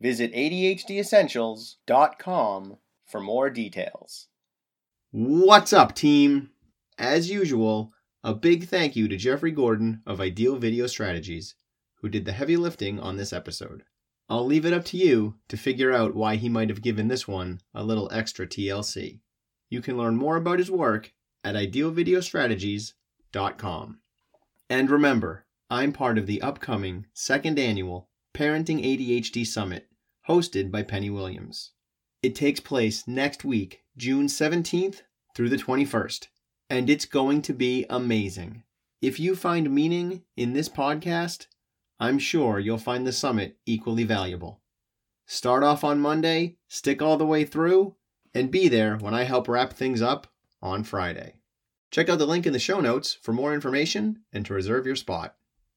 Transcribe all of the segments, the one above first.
Visit ADHDessentials.com for more details. What's up, team? As usual, a big thank you to Jeffrey Gordon of Ideal Video Strategies, who did the heavy lifting on this episode. I'll leave it up to you to figure out why he might have given this one a little extra TLC. You can learn more about his work at idealvideostrategies.com. And remember, I'm part of the upcoming second annual Parenting ADHD Summit, hosted by Penny Williams. It takes place next week, June 17th through the 21st, and it's going to be amazing. If you find meaning in this podcast, I'm sure you'll find the summit equally valuable. Start off on Monday, stick all the way through, and be there when I help wrap things up on Friday. Check out the link in the show notes for more information and to reserve your spot.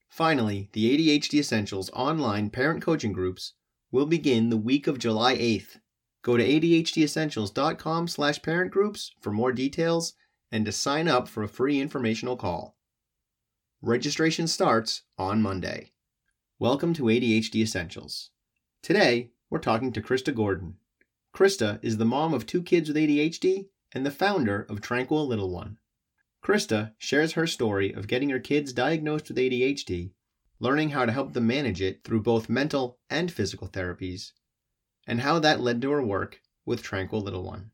Finally, the ADHD Essentials online parent coaching groups will begin the week of July 8th. Go to adhdessentials.com slash parent groups for more details and to sign up for a free informational call. Registration starts on Monday. Welcome to ADHD Essentials. Today, we're talking to Krista Gordon. Krista is the mom of two kids with ADHD and the founder of Tranquil Little One. Krista shares her story of getting her kids diagnosed with ADHD, learning how to help them manage it through both mental and physical therapies, and how that led to her work with Tranquil Little One.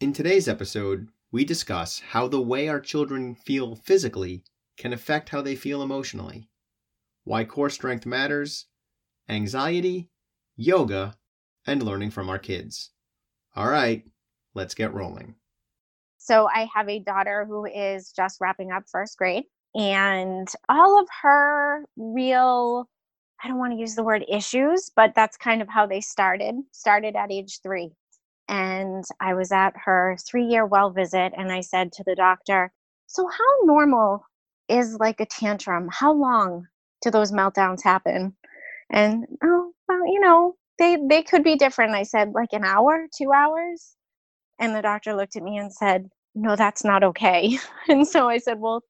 In today's episode, we discuss how the way our children feel physically can affect how they feel emotionally, why core strength matters, anxiety, yoga, and learning from our kids. All right, let's get rolling. So I have a daughter who is just wrapping up first grade, and all of her real I don't want to use the word issues, but that's kind of how they started. Started at age three. And I was at her three year well visit, and I said to the doctor, So, how normal is like a tantrum? How long do those meltdowns happen? And, oh, well, you know, they, they could be different. I said, Like an hour, two hours? And the doctor looked at me and said, no, that's not okay. And so I said, well,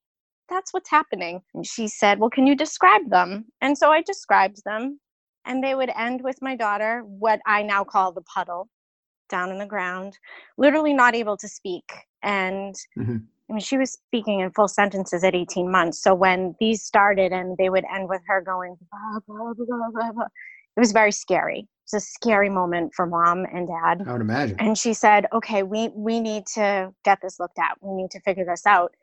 that's what's happening. And she said, well, can you describe them? And so I described them. And they would end with my daughter, what I now call the puddle, down in the ground, literally not able to speak. And mm-hmm. I mean, she was speaking in full sentences at 18 months. So when these started and they would end with her going, blah, blah, blah, it was very scary It was a scary moment for mom and dad. I would imagine. And she said, "Okay, we we need to get this looked at. We need to figure this out."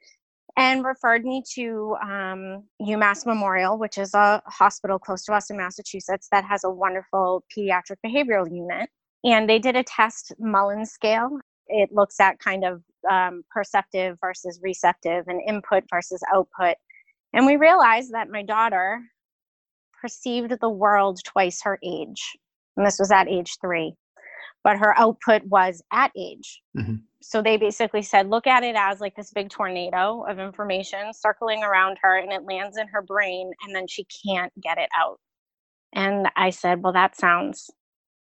And referred me to um, UMass Memorial, which is a hospital close to us in Massachusetts that has a wonderful pediatric behavioral unit. And they did a test Mullen scale. It looks at kind of um, perceptive versus receptive and input versus output. And we realized that my daughter perceived the world twice her age and this was at age three but her output was at age. Mm-hmm. so they basically said look at it as like this big tornado of information circling around her and it lands in her brain and then she can't get it out. And i said well that sounds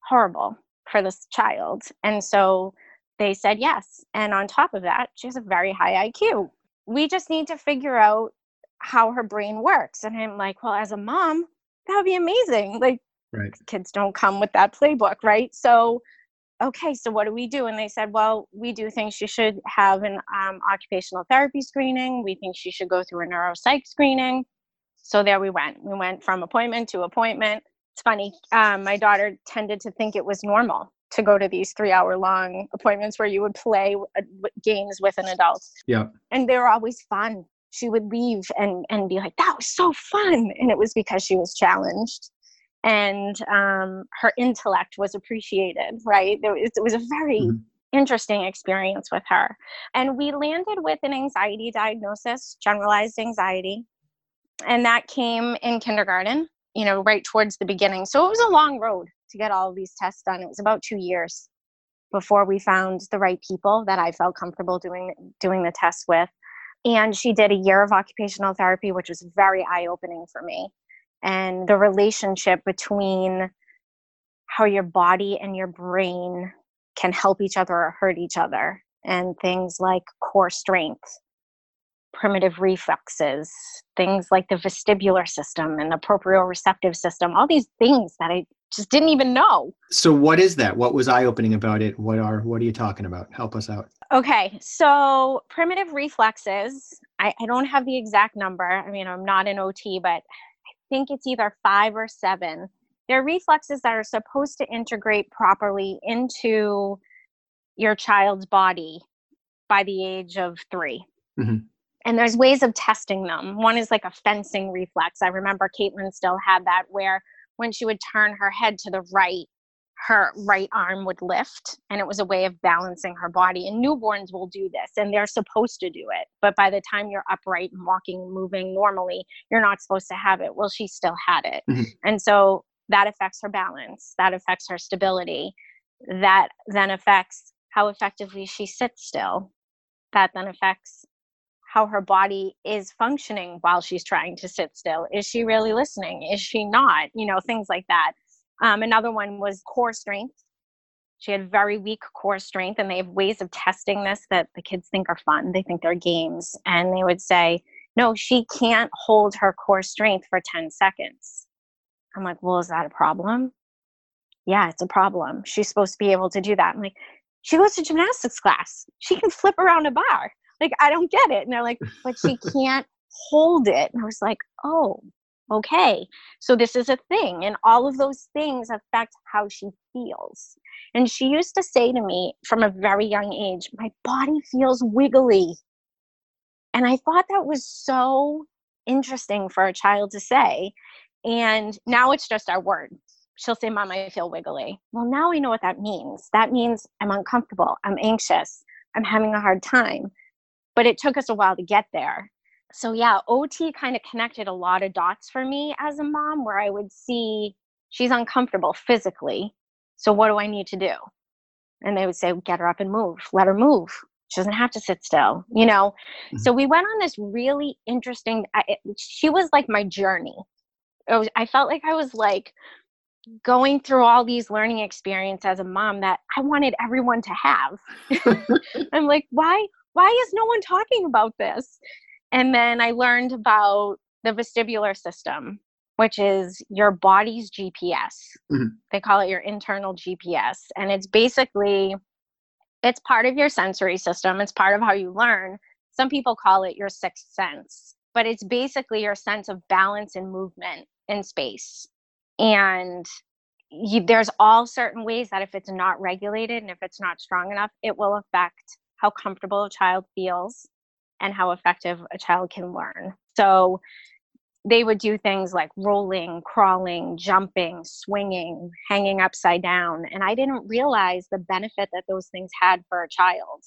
horrible for this child. And so they said yes. And on top of that she has a very high iq we just need to figure out how her brain works. And i'm like well as a mom that would be amazing like right. kids don't come with that playbook right? So okay so what do we do? And they said well we do think she should have an um, occupational therapy screening. We think she should go through a neuropsych screening. So there we went. We went from appointment to appointment. It's funny um, my daughter tended to think it was normal to go to these three hour long appointments where you would play uh, games with an adult. Yeah. And they were always fun she would leave and and be like that was so fun and it was because she was challenged and um, her intellect was appreciated right it was, it was a very mm-hmm. interesting experience with her and we landed with an anxiety diagnosis generalized anxiety and that came in kindergarten you know, right towards the beginning. So it was a long road to get all of these tests done. It was about two years before we found the right people that I felt comfortable doing doing the tests with. And she did a year of occupational therapy, which was very eye opening for me. And the relationship between how your body and your brain can help each other or hurt each other, and things like core strength primitive reflexes, things like the vestibular system and the proprioceptive system, all these things that I just didn't even know. So what is that? What was eye-opening about it? What are what are you talking about? Help us out. Okay, so primitive reflexes, I, I don't have the exact number. I mean, I'm not an OT, but I think it's either five or seven. They're reflexes that are supposed to integrate properly into your child's body by the age of 3 mm-hmm and there's ways of testing them. One is like a fencing reflex. I remember Caitlin still had that where when she would turn her head to the right, her right arm would lift and it was a way of balancing her body and newborns will do this and they're supposed to do it but by the time you're upright and walking moving normally you're not supposed to have it well she still had it mm-hmm. and so that affects her balance that affects her stability that then affects how effectively she sits still that then affects how her body is functioning while she's trying to sit still. Is she really listening? Is she not? You know, things like that. Um, another one was core strength. She had very weak core strength, and they have ways of testing this that the kids think are fun. They think they're games. And they would say, no, she can't hold her core strength for 10 seconds. I'm like, well, is that a problem? Yeah, it's a problem. She's supposed to be able to do that. I'm like, she goes to gymnastics class. She can flip around a bar like i don't get it. And they're like but she can't hold it. And i was like oh okay. So this is a thing. And all of those things affect how she feels. And she used to say to me from a very young age my body feels wiggly. And i thought that was so interesting for a child to say. And now it's just our word. She'll say mom i feel wiggly. Well now i know what that means. That means i'm uncomfortable. I'm anxious. I'm having a hard time but it took us a while to get there. So yeah, OT kind of connected a lot of dots for me as a mom where I would see she's uncomfortable physically. So what do I need to do? And they would say, get her up and move, let her move. She doesn't have to sit still, you know? Mm-hmm. So we went on this really interesting, I, it, she was like my journey. Was, I felt like I was like going through all these learning experience as a mom that I wanted everyone to have. I'm like, why, why is no one talking about this? And then I learned about the vestibular system, which is your body's GPS. Mm-hmm. They call it your internal GPS. And it's basically it's part of your sensory system. It's part of how you learn. Some people call it your sixth sense, but it's basically your sense of balance and movement in space. And you, there's all certain ways that if it's not regulated and if it's not strong enough, it will affect how comfortable a child feels and how effective a child can learn. So they would do things like rolling, crawling, jumping, swinging, hanging upside down. And I didn't realize the benefit that those things had for a child.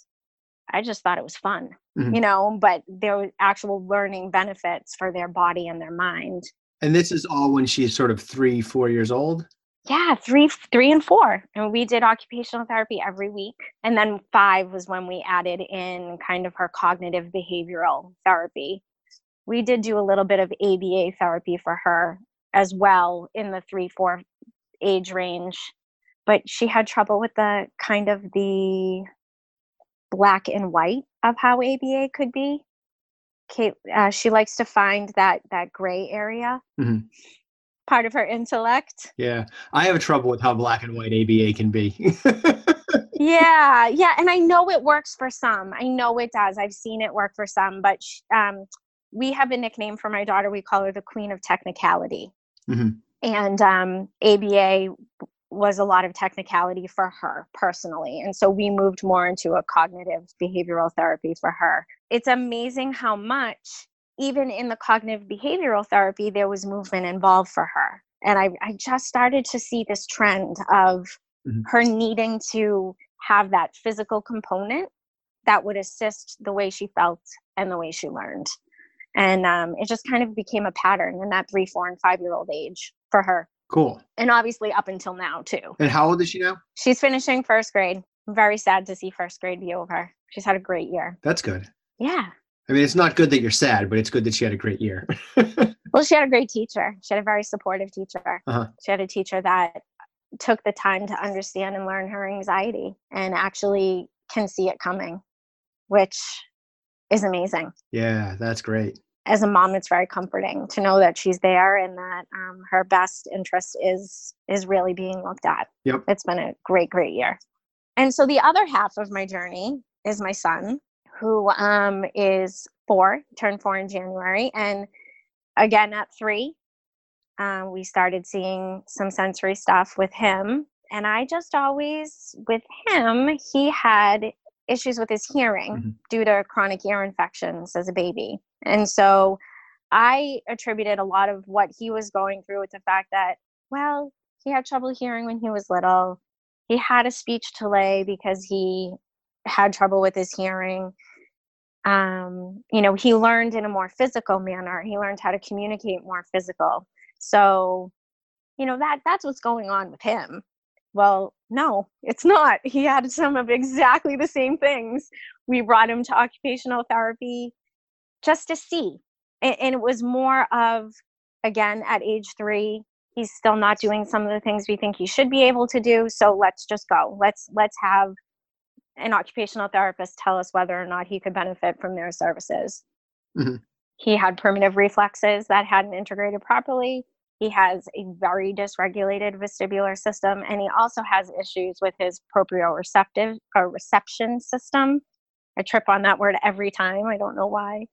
I just thought it was fun, mm-hmm. you know, but there were actual learning benefits for their body and their mind. And this is all when she's sort of three, four years old? Yeah three three and four and we did occupational therapy every week and then five was when we added in kind of her cognitive behavioral therapy. We did do a little bit of aba therapy for her as well in the three four age range but she had trouble with the kind of the black and white of how aba could be. Kate, uh, she likes to find that that gray area. Mm-hmm part of her intellect. Yeah. I have trouble with how black and white ABA can be. yeah. Yeah. And I know it works for some. I know it does. I've seen it work for some, but um, we have a nickname for my daughter. We call her the queen of technicality. Mm-hmm. And um, ABA was a lot of technicality for her personally. And so we moved more into a cognitive behavioral therapy for her. It's amazing how much even in the cognitive behavioral therapy, there was movement involved for her. And I, I just started to see this trend of mm-hmm. her needing to have that physical component that would assist the way she felt and the way she learned. And um, it just kind of became a pattern in that three, four, and five year old age for her. Cool. And obviously up until now, too. And how old is she now? She's finishing first grade. I'm very sad to see first grade be over. She's had a great year. That's good. Yeah. I mean, it's not good that you're sad, but it's good that she had a great year. Well, she had a great teacher. She had a very supportive teacher. Uh-huh. She had a teacher that took the time to understand and learn her anxiety and actually can see it coming, which is amazing. yeah, that's great. As a mom, it's very comforting to know that she's there and that um, her best interest is is really being looked at. Yep. It's been a great, great year. And so the other half of my journey is my son, who um, is four, turned four in January, and again at three, um, we started seeing some sensory stuff with him. And I just always, with him, he had issues with his hearing Mhm. due to chronic ear infections as a baby. And so I attributed a lot of what he was going through with the fact that, well, he had trouble hearing when he was little. He had a speech delay because he had trouble with his hearing um, you know, he learned in a more physical manner. He learned how to communicate more physical. So, you know, that that's what's going on with him. Well, no, it's not. He had some of exactly the same things. We brought him to occupational therapy just to see. And, and it was more of, again, at age three, he's still not doing some of the things we think he should be able to do. So let's just go. Let's let's have an occupational therapist tell us whether or not he could benefit from their services. Mhm. He had primitive reflexes that hadn't integrated properly. He has a very dysregulated vestibular system, and he also has issues with his proprioceptive or reception system. I trip on that word every time. I don't know why.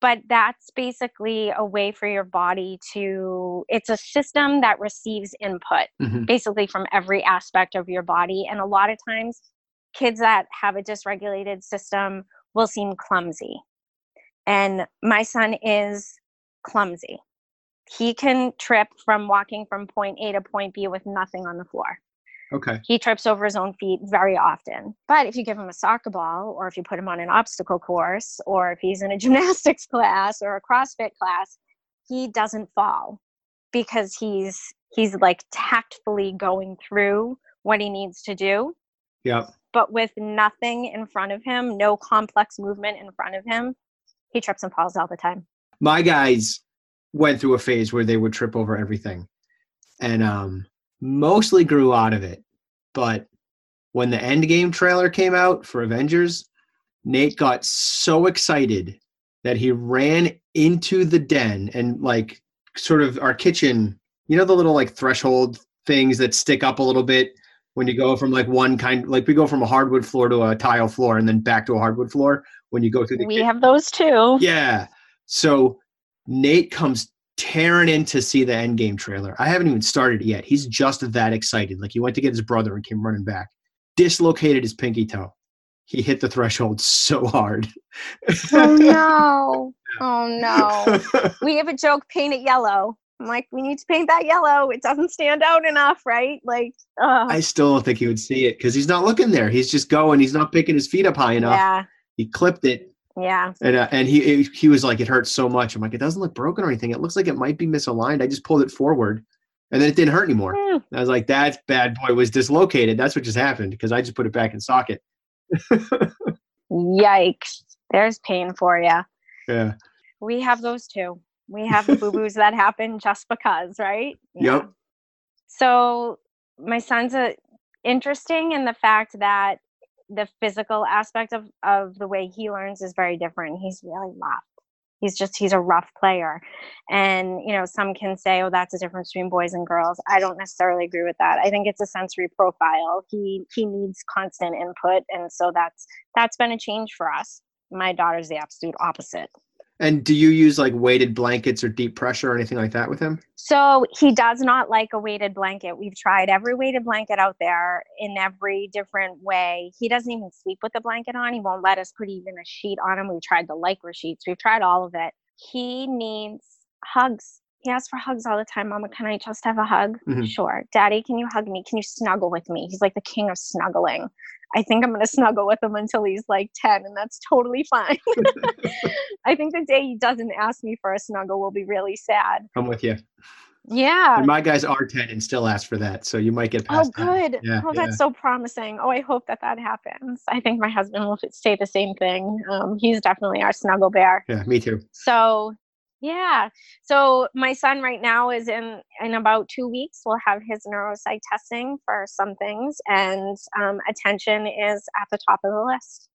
But that's basically a way for your body to, it's a system that receives input Mhm. basically from every aspect of your body. And a lot of times, kids that have a dysregulated system will seem clumsy. And my son is clumsy. He can trip from walking from point A to point B with nothing on the floor. Okay. He trips over his own feet very often. But if you give him a soccer ball, or if you put him on an obstacle course, or if he's in a gymnastics class or a CrossFit class, he doesn't fall because he's he's like tactfully going through what he needs to do Yep. But with nothing in front of him, no complex movement in front of him, he trips and falls all the time. My guys went through a phase where they would trip over everything and um mostly grew out of it. But when the Endgame trailer came out for Avengers, Nate got so excited that he ran into the den and like sort of our kitchen, you know the little like threshold things that stick up a little bit when you go from like one kind like we go from a hardwood floor to a tile floor and then back to a hardwood floor when you go through the We kitchen. have those too. Yeah. So Nate comes tearing in to see the Endgame trailer. I haven't even started it yet. He's just that excited. Like he went to get his brother and came running back. Dislocated his pinky toe. He hit the threshold so hard. Oh no. Oh no. We have a joke, paint it yellow. I'm like, we need to paint that yellow. It doesn't stand out enough, right? Like, uh, I still don't think he would see it because he's not looking there. He's just going. He's not picking his feet up high enough. yeah, He clipped it, yeah. and uh, and he he was like, it hurts so much. I'm like, it doesn't look broken or anything. It looks like it might be misaligned. I just pulled it forward, and then it didn't hurt anymore. And I was like, that bad boy was dislocated. That's what just happened because I just put it back in socket. Yikes. There's pain for you. Yeah. We have those too. We have the boo boos that happen just because, right? Yep. So my son's a, interesting in the fact that the physical aspect of, of the way he learns is very different. He's really rough. He's just he's a rough player. And you know, some can say, oh, that's a difference between boys and girls. I don't necessarily agree with that. I think it's a sensory profile. He he needs constant input. And so that's that's been a change for us. My daughter's the absolute opposite. And do you use like weighted blankets or deep pressure or anything like that with him? So he does not like a weighted blanket. We've tried every weighted blanket out there in every different way. He doesn't even sleep with the blanket on. He won't let us put even a sheet on him. We've tried the lycra sheets. We've tried all of it. He needs hugs. He asks for hugs all the time. Mama, can I just have a hug? Mhm. Sure. Daddy, can you hug me? Can you snuggle with me? He's like the king of snuggling. I think I'm going to snuggle with him until he's like 10, and that's totally fine. I think the day he doesn't ask me for a snuggle will be really sad. I'm with you. Yeah. And my guys are 10 and still ask for that. So you might get Oh, past that. good. Yeah, oh, that's so promising. Oh, I hope that that happens. I think my husband will say the same thing. Um, he's definitely our snuggle bear. Yeah, me too. So, yeah. So my son right now is in in about two weeks. We'll have his neuropsych testing for some things, and um, attention is at the top of the list.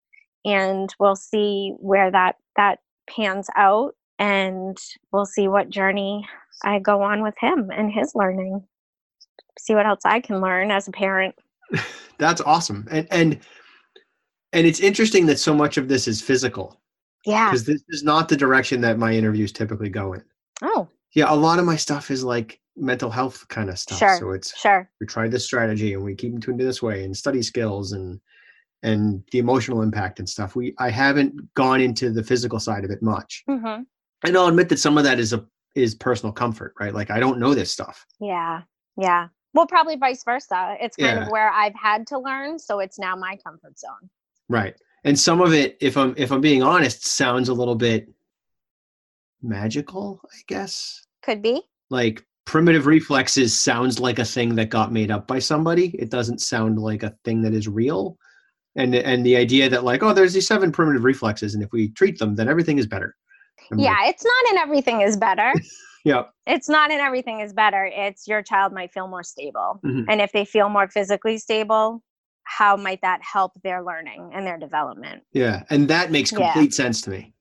And we'll see where that that pans out, and we'll see what journey I go on with him and his learning. See what else I can learn as a parent. That's awesome. And and and it's interesting that so much of this is physical Yeah. because this is not the direction that my interviews typically go in. Oh, Yeah, a lot of my stuff is like mental health kind of stuff. Sure. So it's sure. we try this strategy and we keep them tuned to this way and study skills and and the emotional impact and stuff. We I haven't gone into the physical side of it much. Mm-hmm. And I'll admit that some of that is a is personal comfort, right? Like I don't know this stuff. Yeah. Yeah. Well, probably vice versa. It's kind Yeah. of where I've had to learn, so it's now my comfort zone. Right. And some of it, if I'm if I'm being honest, sounds a little bit magical, I guess. Could be. Like primitive reflexes sounds like a thing that got made up by somebody. It doesn't sound like a thing that is real. And and the idea that like, oh, there's these seven primitive reflexes, and if we treat them, then everything is better. I'm yeah, like, it's not in everything is better. yeah. it's not in everything is better. It's your child might feel more stable. Mhm. And if they feel more physically stable, how might that help their learning and their development? Yeah. And that makes Yeah. complete sense to me.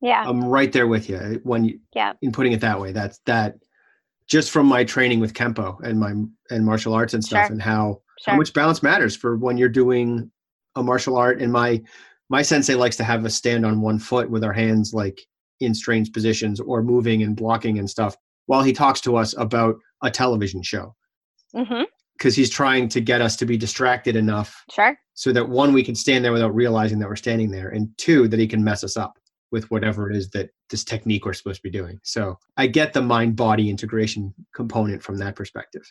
Yeah. I'm right there with you when you Yeah. in putting it that way. That's that just from my training with Kempo and my and martial arts and stuff Sure. and how Sure. how much balance matters for when you're doing a martial art and my my sensei likes to have us stand on one foot with our hands like in strange positions or moving and blocking and stuff while he talks to us about a television show hmm because he's trying to get us to be distracted enough Sure. so that one we can stand there without realizing that we're standing there and two that he can mess us up with whatever it is that this technique we're supposed to be doing so i get the mind body integration component from that perspective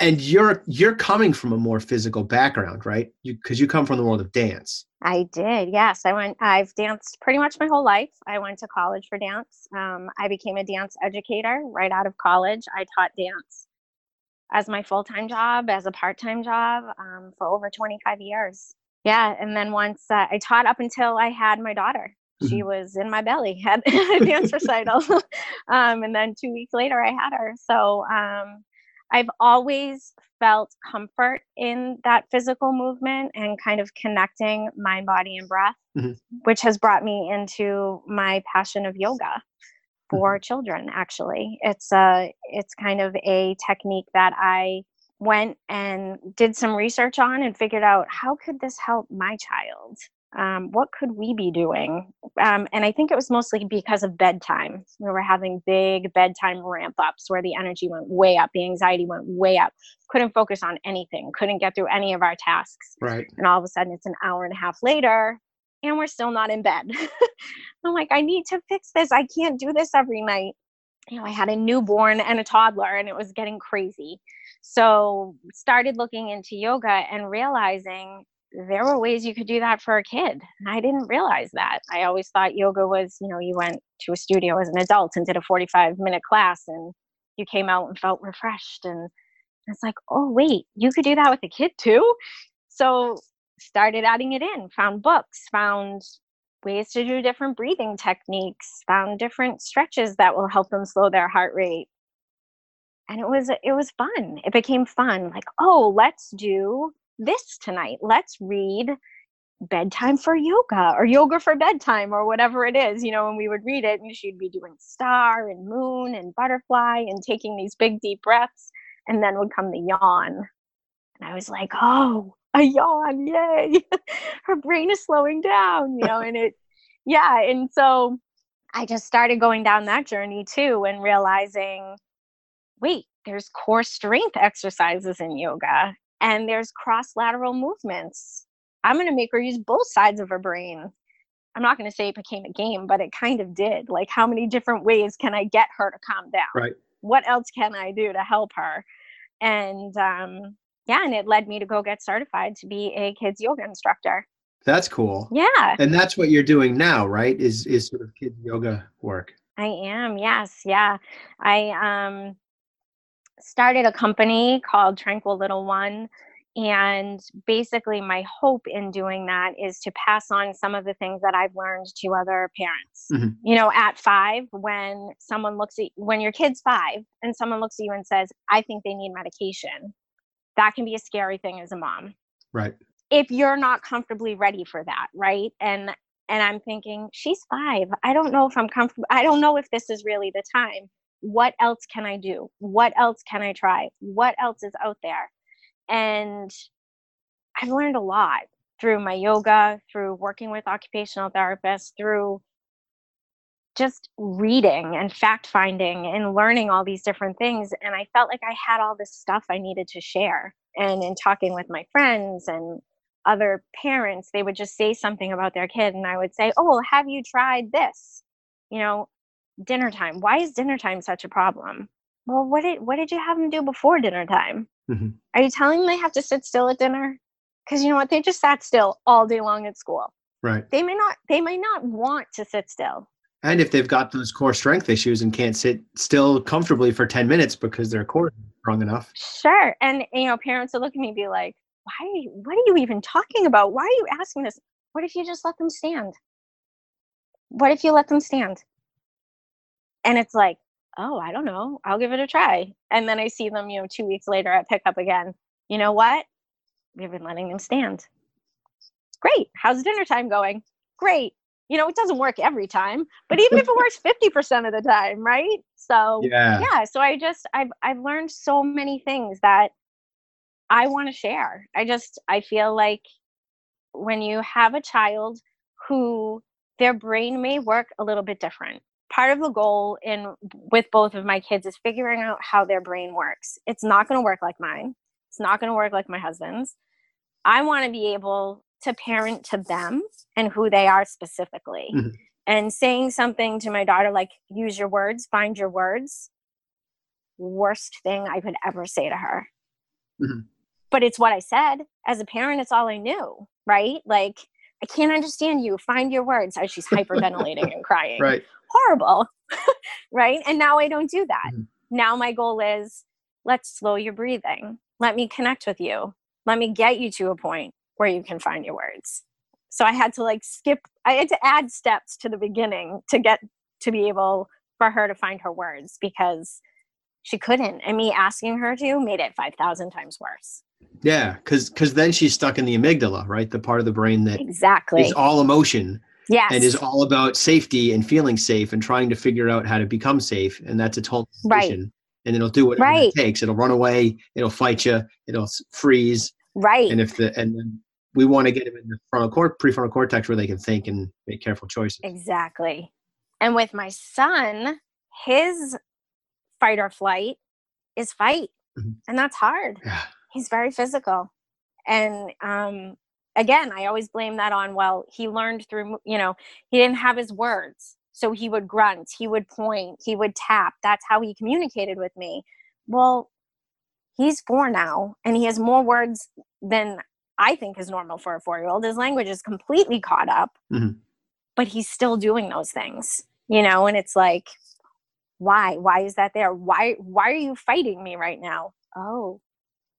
and you're you're coming from a more physical background right you because you come from the world of dance I did. Yes. I went, I've danced pretty much my whole life. I went to college for dance. Um, I became a dance educator right out of college. I taught dance as my full time job, as a part time job um, for over 25 years. Yeah. And then once uh, I taught up until I had my daughter, she was in my belly, had a dance recital. um, and then two weeks later, I had her. So um, I've always felt comfort in that physical movement and kind of connecting mind, body, and breath, Mhm. which has brought me into my passion of yoga for children. Actually, it's a it's kind of a technique that I went and did some research on and figured out how could this help my child? Um, what could we be doing? Um, and i think it was mostly because of bedtime. We were having big bedtime ramp ups where the energy went way up the anxiety went way up. Couldn't focus on anything couldn't get through any of our tasks. Right. And all of a sudden it's an hour and a half later and we're still not in bed. I'm like i need to fix this. I can't do this every night. You know i had a newborn and a toddler and it was getting crazy. So started looking into yoga and realizing there were ways you could do that for a kid and i didn't realize that. I always thought yoga was you know you went to a studio as an adult and did a 45 minute class and you came out and felt refreshed and it's like oh wait you could do that with a kid too? So started adding it in found books found ways to do different breathing techniques found different stretches that will help them slow their heart rate. And it was it was fun. It became fun. Like oh let's do this tonight. Let's read bedtime for yoga or yoga for bedtime or whatever it is. You know and we would read it and she'd be doing star and moon and butterfly and taking these big deep breaths and then would come the yawn. And i was like oh a yawn yay. Her brain is slowing down you know and it yeah and so i just started going down that journey too and realizing wait there's core strength exercises in yoga and there's cross lateral movements. I'm going to make her use both sides of her brain. I'm not going to say it became a game but it kind of did. Like how many different ways can i get her to calm down? Right. what else can i do to help her? And um yeah and it led me to go get certified to be a kids yoga instructor That's cool. Yeah. And that's what you're doing now, right? Is is sort of kids yoga work. I am. Yes. Yeah. I um started a company called Tranquil Little One and basically my hope in doing that is to pass on some of the things that I've learned to other parents. Mhm. You know, at 5 when someone looks at when your kid's 5 and someone looks at you and says, "I think they need medication." That can be a scary thing as a mom. Right. if you're not comfortably ready for that right? And and i'm thinking she's five. I don't know if i'm comfortable i don't know if this is really the time. What else can i do? What else can i try? What else is out there? And i've learned a lot through my yoga through working with occupational therapists through just reading and fact finding and learning all these different things and i felt like i had all this stuff i needed to share. And in talking with my friends and other parents they would just say something about their kid and i would say oh well, have you tried this? You know dinner time. Why is dinner time such a problem? Well what did what did you have them do before dinner time? Mhm. are you telling them they have to sit still at dinner? Because you know what? They just sat still all day long at school. Right. they may not they may not want to sit still And if they've got those core strength issues and can't sit still comfortably for 10 minutes because their core isn't strong enough. Sure. And you know, parents will look at me and be like, "Why? What are you even talking about? Why are you asking this? What if you just let them stand? What if you let them stand?" And it's like, "Oh, I don't know. I'll give it a try." And then I see them, you know, two weeks later at pickup again. You know what? We've been letting them stand. Great. How's dinner time going? Great. You know, it doesn't work every time, but even if it works 50% of the time, right? So, Yeah. yeah so i just i've i've learned so many things that i want to share. I just i feel like when you have a child who their brain may work a little bit different. Part of the goal in with both of my kids is figuring out how their brain works. It's not going to work like mine. It's not going to work like my husband's. I want to be able to parent to them and who they are specifically. Mhm. and saying something to my daughter like use your words find your words worst thing i could ever say to her. Mhm. but it's what i said. As a parent it's all i knew right? Like i can't understand you. Find your words. As she's hyperventilating and crying. Right. horrible. Right? And now i don't do that. Mhm. now my goal is let's slow your breathing. Let me connect with you. Let me get you to a point where you can find your words so i had to like skip i had to add steps to the beginning to get to be able for her to find her words because she couldn't and me asking her to made it 5000 times worse Yeah. Cause, cause then she's stuck in the amygdala, right? The part of the brain that exactly is all emotion yes and is all about safety and feeling safe and trying to figure out how to become safe. And that's a total Right. And it'll do whatever Right. it takes. It'll run away. It'll fight you. It'll freeze. Right And if the, and then we want to get them in the frontal cort, prefrontal cortex where they can think and make careful choices. Exactly. And with my son, his fight or flight is fight. Mhm. And that's hard. Yeah. He's very physical. And um again, I always blame that on well, he learned through, you know, he didn't have his words. So he would grunt, he would point, he would tap. That's how he communicated with me. Well, he's 4 now and he has more words than I think is normal for a 4-year-old. His language is completely caught up mm-hmm. but he's still doing those things you know? And it's like why? Why is that there? Why why are you fighting me right now? Oh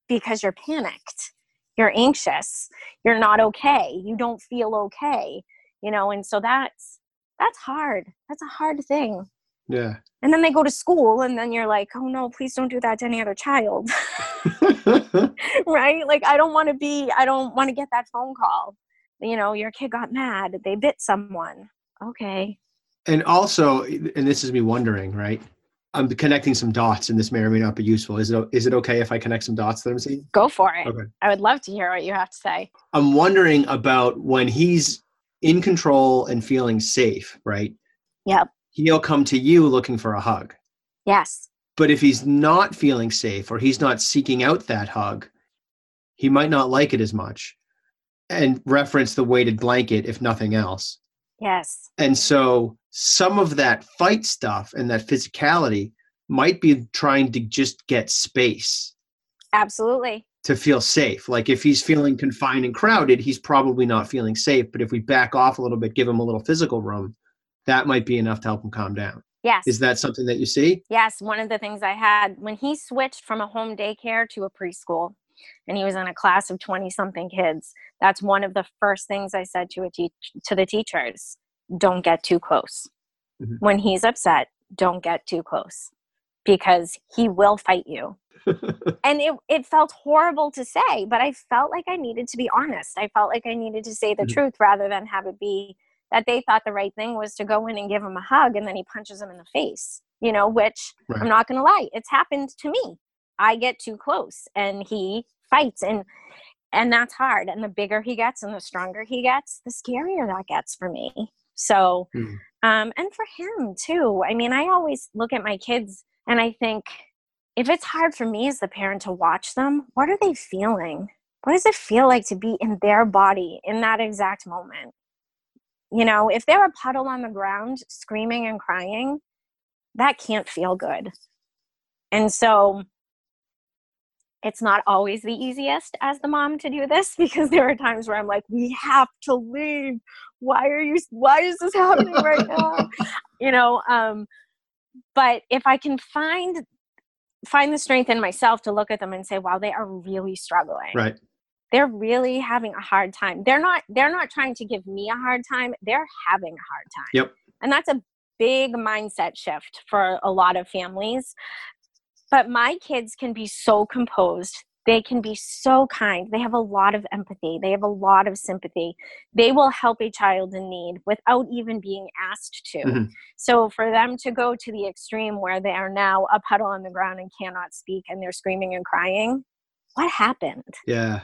because you're panicked. You're anxious. You're not okay. You don't feel okay you know? And so that's that's hard. That's a hard thing Yeah. and then they go to school and then you're like oh no please don't do that to any other child right like i don't want to be i don't want to get that phone call you know your kid got mad they bit someone okay and also, and this is me wondering, right? I'm connecting some dots, and this may or may not be useful. Is it is it okay if I connect some dots that I'm seeing? go for it Okay. i would love to hear what you have to say I'm wondering about when he's in control and feeling safe, right? Yep. He'll come to you looking for a hug. yes But if he's not feeling safe or he's not seeking out that hug, he might not like it as much and reference the weighted blanket if nothing else. yes And so some of that fight stuff and that physicality might be trying to just get space. absolutely to feel safe. Like if he's feeling confined and crowded, he's probably not feeling safe. But if we back off a little bit, give him a little physical room, that might be enough to help him calm down. Yes. Is that something that you see? Yes. One of the things I had when he switched from a home daycare to a preschool and he was in a class of 20 something kids, that's one of the first things I said to a teach to the teachers. Don't get too close. Mhm. When he's upset, don't get too close because he will fight you. and it, it felt horrible to say, but I felt like I needed to be honest. I felt like I needed to say the Mhm. truth rather than have it be that they thought the right thing was to go in and give him a hug and then he punches him in the face, you know, which Right. I'm not going to lie, it's happened to me. I get too close and he fights and and that's hard and the bigger he gets and the stronger he gets, the scarier that gets for me. So Hmm. um and for him too. I mean, I always look at my kids and I think if it's hard for me as the parent to watch them, what are they feeling? What does it feel like to be in their body in that exact moment? You know, if they're a puddle on the ground screaming and crying, that can't feel good. And so it's not always the easiest as the mom to do this because there are times where I'm like, we have to leave. Why are you why is this happening right now? you know, um but if I can find find the strength in myself to look at them and say, wow, they are really struggling right. They're really having a hard time. They're not they're not trying to give me a hard time they're having a hard time. Yep. and that's a big mindset shift for a lot of families. But my kids can be so composed. They can be so kind. They have a lot of empathy. They have a lot of sympathy. They will help a child in need without even being asked to. Mhm. so for them to go to the extreme where they are now a puddle on the ground and cannot speak and they're screaming and crying what happened? Yeah.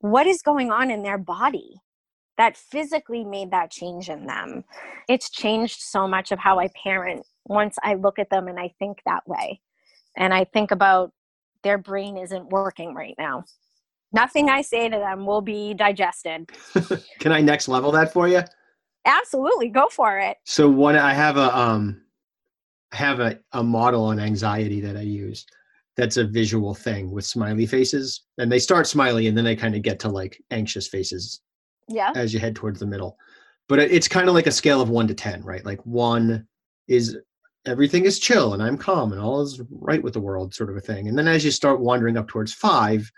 What is going on in their body that physically made that change in them. It's changed so much of how I parent once I look at them and I think that way. And I think about their brain isn't working right now. Nothing I say to them will be digested. Can I next level that for you? Absolutely, go for it. So one, I have a um, I have a, a model on anxiety that I use. That's a visual thing with smiley faces, and they start smiley, and then they kind of get to like anxious faces Yeah. as you head towards the middle. But it's kind of like a scale of one to ten, right? Like one is everything is chill and I'm calm and all is right with the world, sort of a thing. And then as you start wandering up towards five,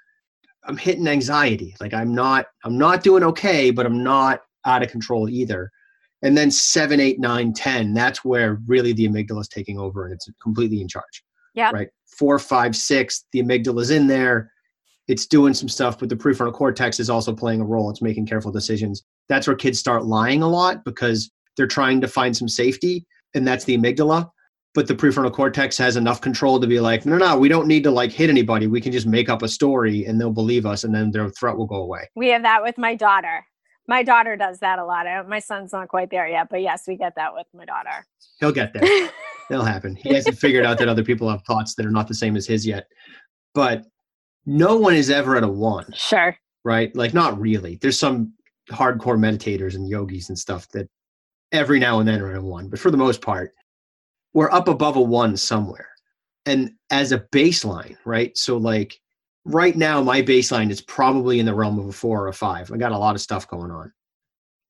I'm hitting anxiety. Like I'm not, I'm not doing okay, but I'm not out of control either. And then seven, eight, nine, ten, that's where really the amygdala is taking over and it's completely in charge. Yeah. Right. Four, five, six, the amygdala's in there. It's doing some stuff, but the prefrontal cortex is also playing a role. It's making careful decisions. That's where kids start lying a lot because they're trying to find some safety, and that's the amygdala. But the prefrontal cortex has enough control to be like, no, no, we don't need to like hit anybody. We can just make up a story and they'll believe us, and then their threat will go away. We have that with my daughter. My daughter does that a lot. My son's not quite there yet, but yes, we get that with my daughter. He'll get there. It'll happen. He hasn't figured out that other people have thoughts that are not the same as his yet. But no one is ever at a one, sure. right? Like, not really. There's some hardcore meditators and yogis and stuff that every now and then are at a one. But for the most part, we're up above a one somewhere. And as a baseline, right? So, like, right now, my baseline is probably in the realm of a four or a five. I got a lot of stuff going on,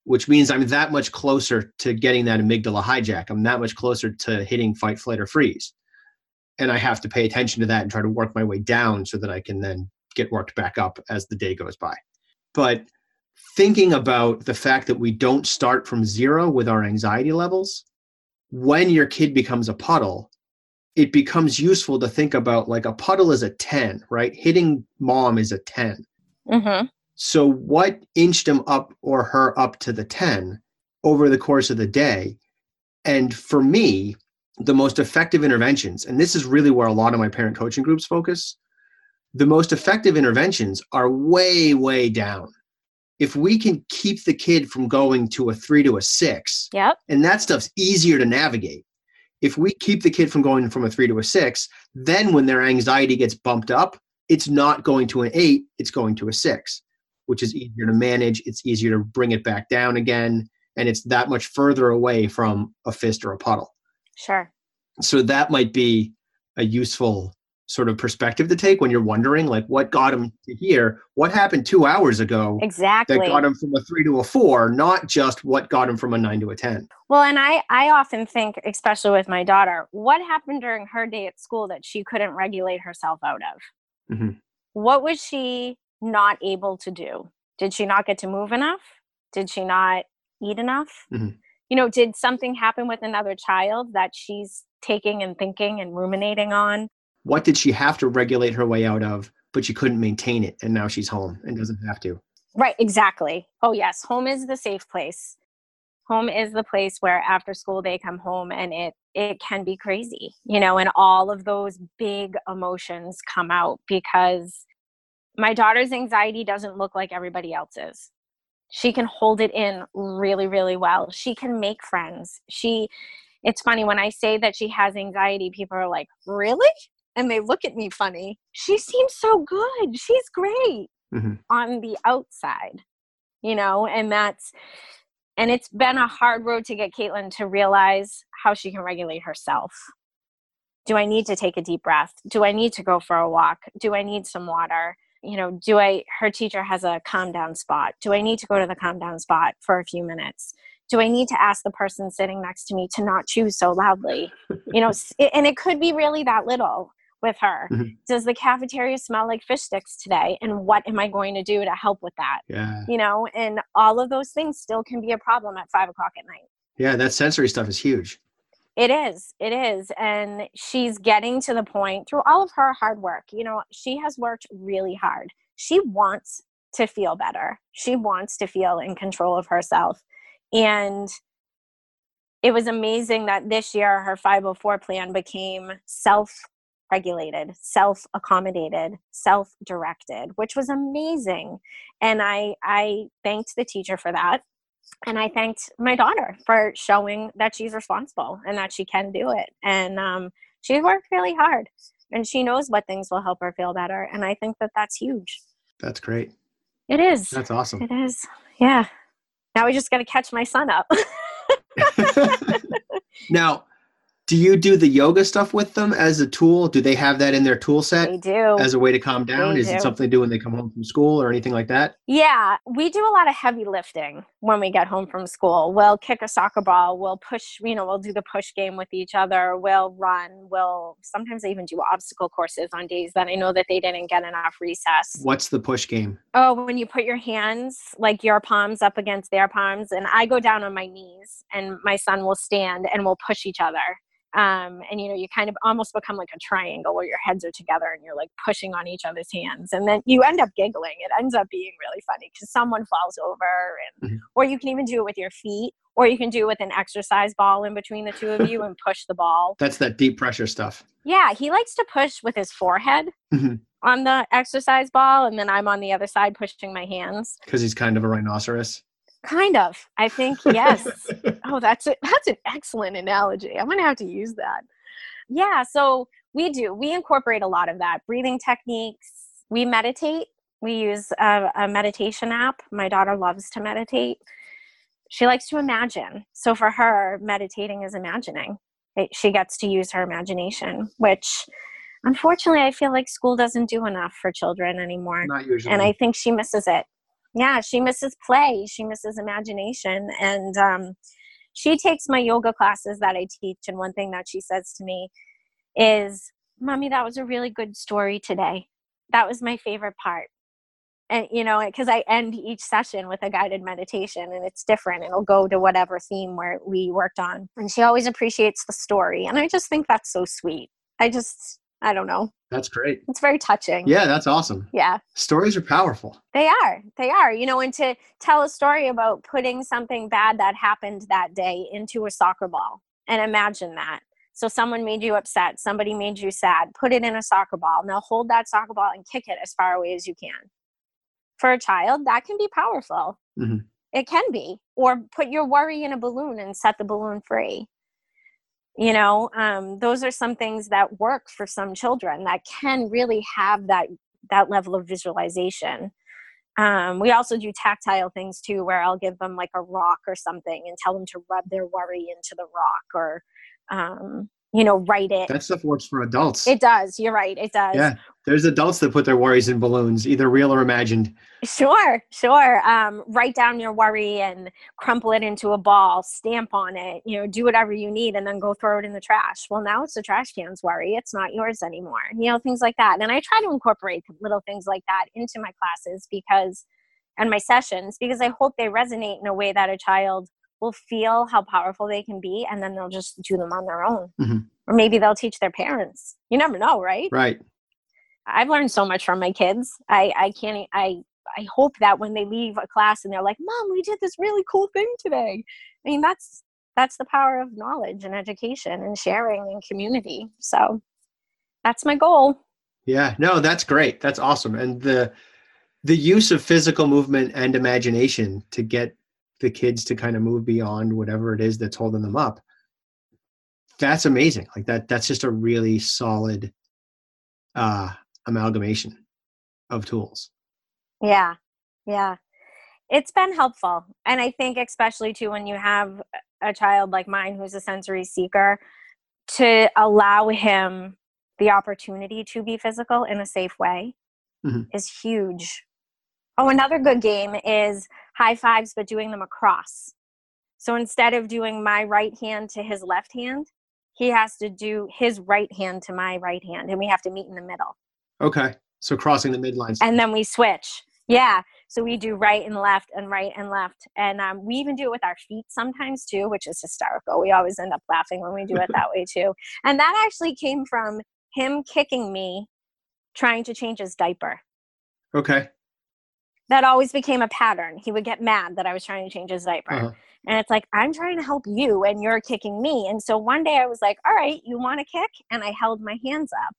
which means I'm that much closer to getting that amygdala hijack. I'm that much closer to hitting fight, flight, or freeze. And I have to pay attention to that and try to work my way down so that I can then get worked back up as the day goes by. But thinking about the fact that we don't start from zero with our anxiety levels, when your kid becomes a puddle, it becomes useful to think about like a puddle is a 10, right? Hitting mom is a 10. Mm-hmm. So, what inched him up or her up to the 10 over the course of the day? And for me, the most effective interventions, and this is really where a lot of my parent coaching groups focus, the most effective interventions are way, way down. If we can keep the kid from going to a three to a six, Yep. and that stuff's easier to navigate. If we keep the kid from going from a three to a six, then when their anxiety gets bumped up, it's not going to an eight, it's going to a six, which is easier to manage. It's easier to bring it back down again. And it's that much further away from a fist or a puddle. Sure. So that might be a useful sort of perspective to take when you're wondering like what got him to here? What happened two hours ago exactly. that got him from a three to a four not just what got him from a nine to a ten? Well and i i often think especially with my daughter what happened during her day at school that she couldn't regulate herself out of? Mm-hmm. what was she not able to do? Did she not get to move enough? Did she not eat enough? Mm-hmm. you know did something happen with another child that she's taking and thinking and ruminating on what did she have to regulate her way out of but she couldn't maintain it and now she's home and mm-hmm. doesn't have to. Right exactly. Oh yes home is the safe place. Home is the place where after school they come home and it it can be crazy you know and all of those big emotions come out because my daughter's anxiety doesn't look like everybody else's. She can hold it in really really well. She can make friends. She it's funny when i say that she has anxiety people are like really and they look at me funny. She seems so good. She's great mm-hmm. on the outside, you know, and that's, and it's been a hard road to get Caitlin to realize how she can regulate herself. Do I need to take a deep breath? Do I need to go for a walk? Do I need some water? You know, do I, her teacher has a calm down spot. Do I need to go to the calm down spot for a few minutes? do I need to ask the person sitting next to me to not chew so loudly? You know, and it could be really that little with her. Mm-hmm. Does the cafeteria smell like fish sticks today? And what am I going to do to help with that? Yeah. You know, and all of those things still can be a problem at five o'clock at night. Yeah, that sensory stuff is huge. It is. It is. And she's getting to the point through all of her hard work. You know, she has worked really hard. She wants to feel better. She wants to feel in control of herself. And it was amazing that this year her 504 plan became self regulated, self accommodated, self directed, which was amazing. And I, I thanked the teacher for that. And I thanked my daughter for showing that she's responsible and that she can do it. And um, she's worked really hard and she knows what things will help her feel better. And I think that that's huge. That's great. It is. That's awesome. It is. Yeah. Now we just got to catch my son up. now, do you do the yoga stuff with them as a tool? Do they have that in their tool set? They do. As a way to calm down? They Is do. it something they do when they come home from school or anything like that? Yeah, we do a lot of heavy lifting when we get home from school. We'll kick a soccer ball, we'll push, you know, we'll do the push game with each other, we'll run, we'll sometimes I even do obstacle courses on days that I know that they didn't get enough recess. What's the push game? Oh, when you put your hands like your palms up against their palms and I go down on my knees and my son will stand and we'll push each other um, and you know you kind of almost become like a triangle where your heads are together and you're like pushing on each other's hands and then you end up giggling. It ends up being really funny because someone falls over and mm-hmm. or you can even do it with your feet or you can do it with an exercise ball in between the two of you and push the ball. That's that deep pressure stuff. Yeah he likes to push with his forehead mm-hmm. on the exercise ball and then i'm on the other side pushing my hands. Because he's kind of a rhinoceros Kind of. I think yes. oh, that's it. That's an excellent analogy. I'm going to have to use that. Yeah, so we do. We incorporate a lot of that. Breathing techniques. We meditate. We use a, a meditation app. My daughter loves to meditate. She likes to imagine. So for her, meditating is imagining. It, she gets to use her imagination, which unfortunately I feel like school doesn't do enough for children anymore. Not usually. And I think she misses it yeah she misses play she misses imagination and um, she takes my yoga classes that i teach and one thing that she says to me is mommy that was a really good story today. That was my favorite part. And you know because i end each session with a guided meditation and it's different it'll go to whatever theme where we worked on and she always appreciates the story and i just think that's so sweet. I just I don't know. That's great. It's very touching. Yeah, that's awesome. Yeah. Stories are powerful. They are. They are. You know, and to tell a story about putting something bad that happened that day into a soccer ball and imagine that. So someone made you upset, somebody made you sad, put it in a soccer ball. Now hold that soccer ball and kick it as far away as you can. For a child, that can be powerful. Mm-hmm. It can be. Or put your worry in a balloon and set the balloon free you know um, those are some things that work for some children that can really have that that level of visualization. Um, we also do tactile things too where i'll give them like a rock or something and tell them to rub their worry into the rock or um, you know, write it. That stuff works for adults. It does. You're right. It does. Yeah. There's adults that put their worries in balloons, either real or imagined. Sure, sure. Um, write down your worry and crumple it into a ball, stamp on it, you know, do whatever you need and then go throw it in the trash. Well, now it's the trash can's worry. It's not yours anymore. You know, things like that. And I try to incorporate little things like that into my classes because, and my sessions, because I hope they resonate in a way that a child will feel how powerful they can be and then they'll just do them on their own. Mm-hmm. Or maybe they'll teach their parents. You never know, right? Right. I've learned so much from my kids. I, I can't, I, I hope that when they leave a class and they're like, mom, we did this really cool thing today. I mean, that's, that's the power of knowledge and education and sharing and community. So that's my goal. Yeah, no, that's great. That's awesome. And the, the use of physical movement and imagination to get the kids to kind of move beyond whatever it is that's holding them up that's amazing like that that's just a really solid uh amalgamation of tools. Yeah. Yeah. It's been helpful. And I think, especially too, when you have a child like mine who's a sensory seeker, to allow him the opportunity to be physical in a safe way mm-hmm. is huge. Oh, another good game is high fives, but doing them across. So instead of doing my right hand to his left hand, he has to do his right hand to my right hand, and we have to meet in the middle. Okay. So crossing the midlines. And then we switch. Yeah. So we do right and left and right and left. And um, we even do it with our feet sometimes too, which is hysterical. We always end up laughing when we do it that way too. And that actually came from him kicking me trying to change his diaper. Okay. That always became a pattern. He would get mad that I was trying to change his diaper. Uh-huh. And it's like, I'm trying to help you and you're kicking me. And so one day I was like, all right, you want to kick? And I held my hands up.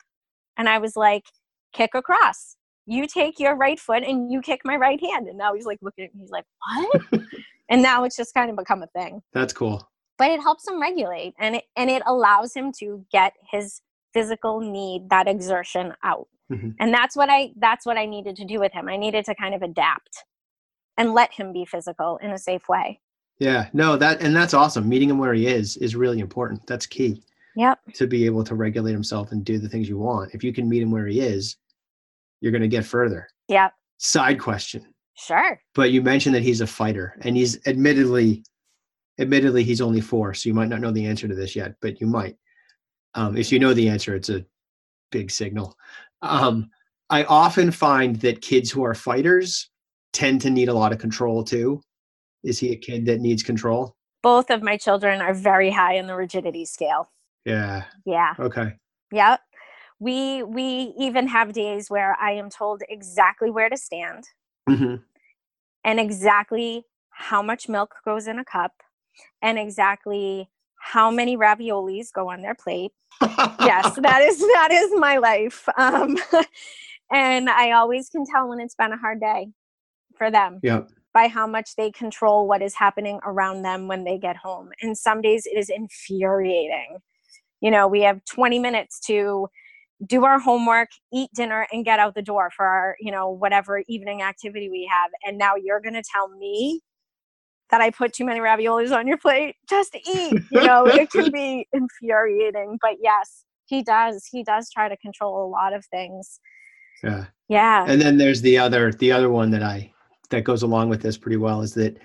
And I was like, kick across. You take your right foot and you kick my right hand. And now he's like looking at me, he's like, what? and now it's just kind of become a thing. That's cool. But it helps him regulate and it, and it allows him to get his physical need, that exertion out. Mm-hmm. And that's what I that's what I needed to do with him. I needed to kind of adapt and let him be physical in a safe way. Yeah, no, that and that's awesome. Meeting him where he is is really important. That's key. Yep. To be able to regulate himself and do the things you want. If you can meet him where he is, you're going to get further. Yep. Side question. Sure. But you mentioned that he's a fighter and he's admittedly admittedly he's only 4, so you might not know the answer to this yet, but you might. Um, if you know the answer, it's a big signal. Um, I often find that kids who are fighters tend to need a lot of control too. Is he a kid that needs control? Both of my children are very high in the rigidity scale. Yeah. Yeah. Okay. Yep. We we even have days where I am told exactly where to stand mm-hmm. and exactly how much milk goes in a cup and exactly how many raviolis go on their plate. yes, that is that is my life. Um, and I always can tell when it's been a hard day for them. Yep by how much they control what is happening around them when they get home. And some days it is infuriating you know we have 20 minutes to do our homework eat dinner and get out the door for our you know whatever evening activity we have and now you're going to tell me that i put too many raviolis on your plate just eat you know it can be infuriating but yes he does he does try to control a lot of things yeah yeah and then there's the other the other one that i that goes along with this pretty well is that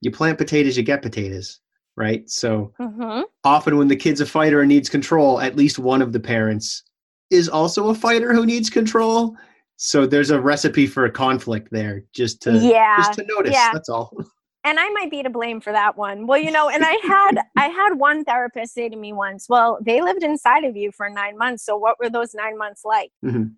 you plant potatoes you get potatoes right? So mm-hmm. often when the kid's a fighter and needs control, at least one of the parents is also a fighter who needs control. So there's a recipe for a conflict there, just to yeah, just to notice. Yeah. That's all. And I might be to blame for that one. Well, you know, and I had I had one therapist say to me once, "Well, they lived inside of you for nine months, so what were those nine months like?" Mm-hmm.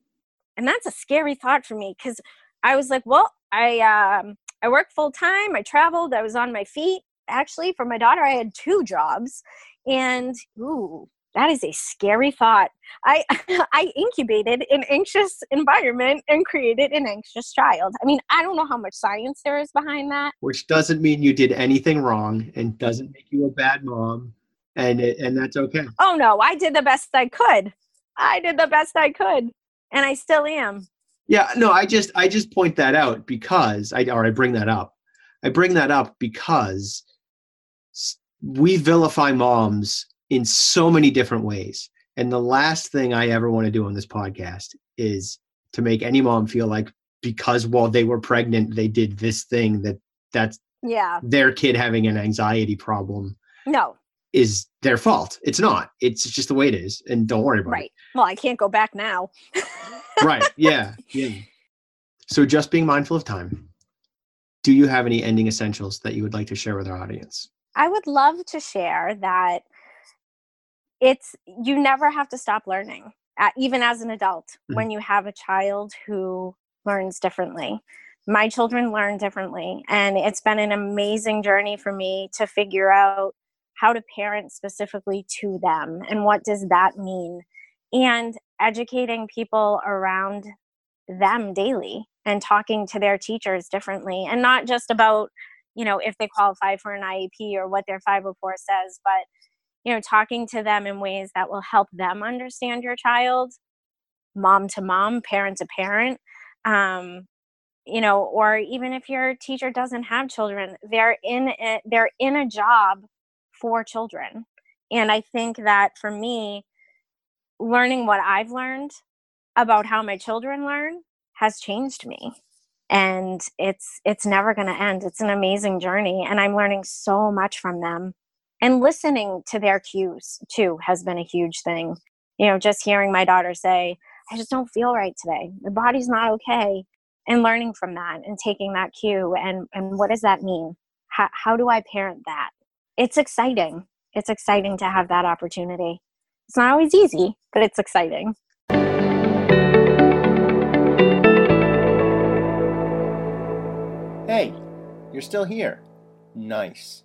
And that's a scary thought for me because I was like, "Well, I um, I work full time. I traveled. I was on my feet actually for my daughter i had two jobs and ooh that is a scary thought. I i incubated an anxious environment and created an anxious child. I mean i don't know how much science there is behind that. Which doesn't mean you did anything wrong and doesn't make you a bad mom and it, and that's okay. Oh no i did the best i could. I did the best i could and i still am. Yeah no i just i just point that out because i or i bring that up. I bring that up because we vilify moms in so many different ways. And the last thing I ever want to do on this podcast is to make any mom feel like because while they were pregnant, they did this thing that that's yeah their kid having an anxiety problem no is their fault. It's not. It's just the way it is. And don't worry about it. right well i can't go back now. Right. Yeah. Yeah. So just being mindful of time. Do you have any ending essentials that you would like to share with our audience? I would love to share that it's you never have to stop learning, even as an adult, Mhm. when you have a child who learns differently. My children learn differently, and it's been an amazing journey for me to figure out how to parent specifically to them and what does that mean, and educating people around them daily and talking to their teachers differently, and not just about you know if they qualify for an IEP or what their 504 says, but you know talking to them in ways that will help them understand your child, mom to mom, parent to parent. Um, you know, or even if your teacher doesn't have children, they're in it, they're in a job for children. And I think that for me, learning what I've learned about how my children learn has changed me and it's it's never going to end it's an amazing journey and i'm learning so much from them and listening to their cues too has been a huge thing. You know just hearing my daughter say i just don't feel right today. My body's not okay and learning from that and taking that cue and and what does that mean? How, how do i parent that? It's exciting. It's exciting to have that opportunity. It's not always easy but it's exciting. Hey, you're still here. Nice.